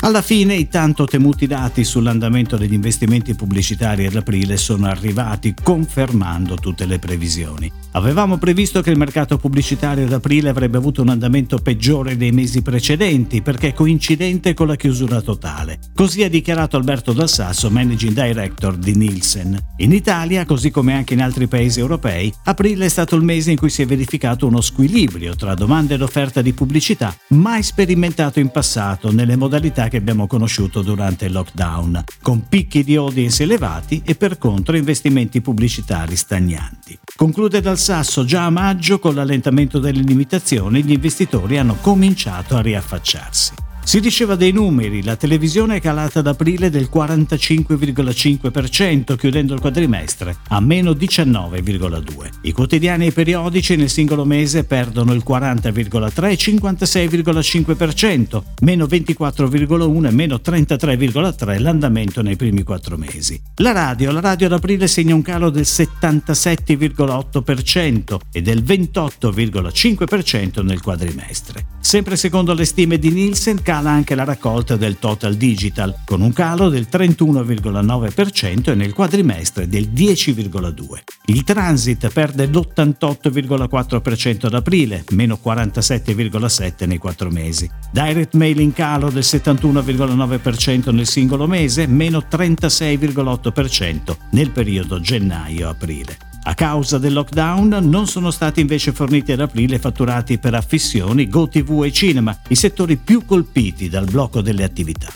Alla fine i tanto temuti dati sull'andamento degli investimenti pubblicitari ad aprile sono arrivati confermando tutte le previsioni. Avevamo previsto che il mercato pubblicitario ad aprile avrebbe avuto un andamento peggiore dei mesi precedenti perché coincidente con la chiusura totale. Così ha dichiarato Alberto Dal Sasso, managing director di Nielsen. In Italia, così come anche in altri paesi europei, aprile è stato il mese in cui si è verificato uno squilibrio tra domanda ed offerta di pubblicità mai sperimentato in passato nelle modalità che abbiamo conosciuto durante il lockdown, con picchi di audience elevati e per contro investimenti pubblicitari stagnanti. Conclude dal sasso già a maggio con l'allentamento delle limitazioni gli investitori hanno cominciato a riaffacciarsi. Si diceva dei numeri, la televisione è calata ad aprile del 45,5% chiudendo il quadrimestre a meno 19,2%. I quotidiani e i periodici nel singolo mese perdono il 40,3% e 56,5%, meno 24,1% e meno 33,3% l'andamento nei primi quattro mesi. La radio, la radio ad aprile segna un calo del 77,8% e del 28,5% nel quadrimestre. Sempre secondo le stime di Nielsen, cala anche la raccolta del total digital, con un calo del 31,9% e nel quadrimestre del 10,2%. Il transit perde l'88,4% ad aprile, meno 47,7% nei quattro mesi. Direct mail in calo del 71,9% nel singolo mese, meno 36,8% nel periodo gennaio-aprile. A causa del lockdown non sono stati invece forniti ad aprile fatturati per affissioni, GoTV e cinema, i settori più colpiti dal blocco delle attività.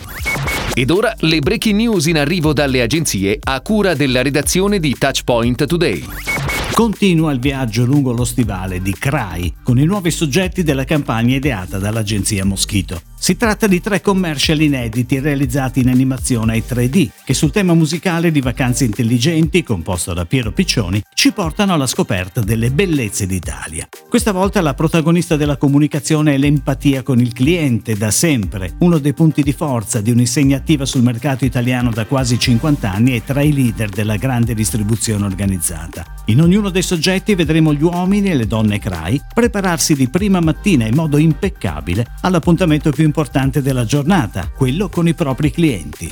Ed ora le breaking news in arrivo dalle agenzie a cura della redazione di Touchpoint Today. Continua il viaggio lungo lo stivale di CRAI con i nuovi soggetti della campagna ideata dall'agenzia Moschito. Si tratta di tre commercial inediti realizzati in animazione ai 3D che sul tema musicale di Vacanze Intelligenti, composto da Piero Piccioni, ci portano alla scoperta delle bellezze d'Italia. Questa volta la protagonista della comunicazione è l'empatia con il cliente, da sempre, uno dei punti di forza di un'insegna attiva sul mercato italiano da quasi 50 anni e tra i leader della grande distribuzione organizzata. In ognuno dei soggetti vedremo gli uomini e le donne CRAI prepararsi di prima mattina in modo impeccabile all'appuntamento più importante della giornata, quello con i propri clienti.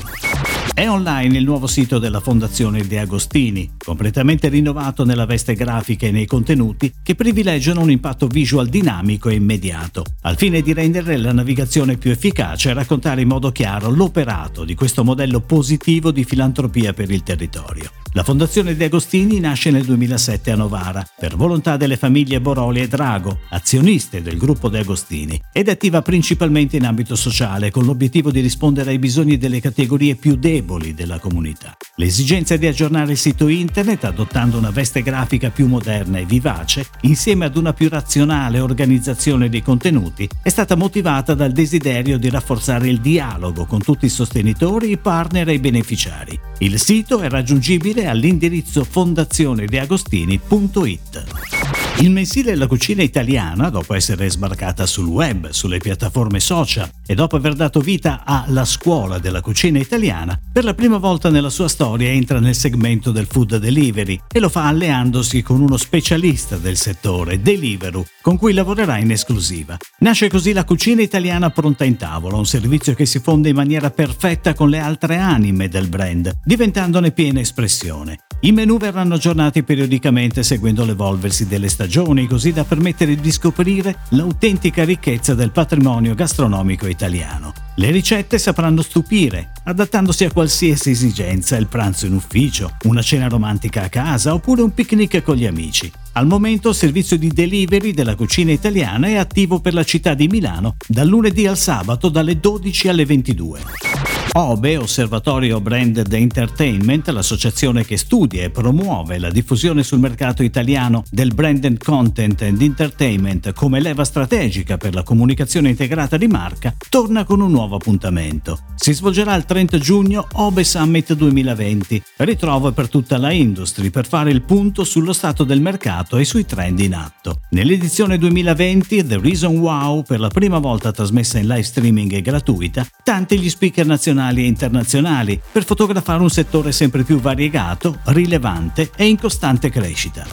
È online il nuovo sito della Fondazione De Agostini, completamente rinnovato nella veste grafica e nei contenuti che privilegiano un impatto visual dinamico e immediato, al fine di rendere la navigazione più efficace e raccontare in modo chiaro l'operato di questo modello positivo di filantropia per il territorio. La Fondazione De Agostini nasce nel 2007 a Novara per volontà delle famiglie Boroli e Drago, azioniste del gruppo De Agostini, ed attiva principalmente in ambito sociale con l'obiettivo di rispondere ai bisogni delle categorie più deboli della comunità. L'esigenza di aggiornare il sito internet adottando una veste grafica più moderna e vivace, insieme ad una più razionale organizzazione dei contenuti, è stata motivata dal desiderio di rafforzare il dialogo con tutti i sostenitori, i partner e i beneficiari. Il sito è raggiungibile all'indirizzo fondazionedeagostini.it. Il mensile La cucina italiana, dopo essere sbarcata sul web, sulle piattaforme social e dopo aver dato vita a La scuola della cucina italiana, per la prima volta nella sua storia entra nel segmento del food delivery e lo fa alleandosi con uno specialista del settore, Deliveroo, con cui lavorerà in esclusiva. Nasce così la cucina italiana pronta in tavola, un servizio che si fonde in maniera perfetta con le altre anime del brand, diventandone piena espressione. I menù verranno aggiornati periodicamente seguendo l'evolversi delle stagioni, così da permettere di scoprire l'autentica ricchezza del patrimonio gastronomico italiano. Le ricette sapranno stupire, adattandosi a qualsiasi esigenza, il pranzo in ufficio, una cena romantica a casa oppure un picnic con gli amici. Al momento il servizio di delivery della cucina italiana è attivo per la città di Milano dal lunedì al sabato dalle 12 alle 22. OBE, Osservatorio Branded Entertainment, l'associazione che studia e promuove la diffusione sul mercato italiano del branded content and entertainment come leva strategica per la comunicazione integrata di marca, torna con un nuovo appuntamento. Si svolgerà il 30 giugno OBE Summit 2020, ritrovo per tutta la industry per fare il punto sullo stato del mercato e sui trend in atto. Nell'edizione 2020 The Reason Wow, per la prima volta trasmessa in live streaming e gratuita, tanti gli speaker nazionali nazionali e internazionali per fotografare un settore sempre più variegato, rilevante e in costante crescita.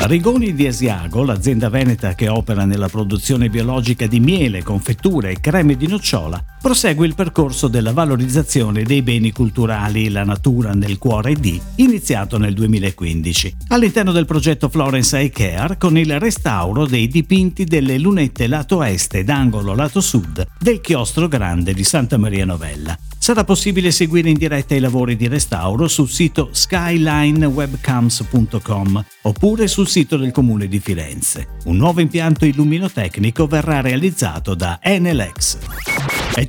Rigoni di Asiago, l'azienda veneta che opera nella produzione biologica di miele, confetture e creme di nocciola, prosegue il percorso della valorizzazione dei beni culturali La natura nel cuore di, iniziato nel 2015, all'interno del progetto Florence Eye Care con il restauro dei dipinti delle lunette lato est ed angolo lato sud del chiostro grande di Santa Maria Novella. Sarà possibile seguire in diretta i lavori di restauro sul sito skylinewebcams.com oppure sul sito del Comune di Firenze. Un nuovo impianto illuminotecnico verrà realizzato da Enelex. È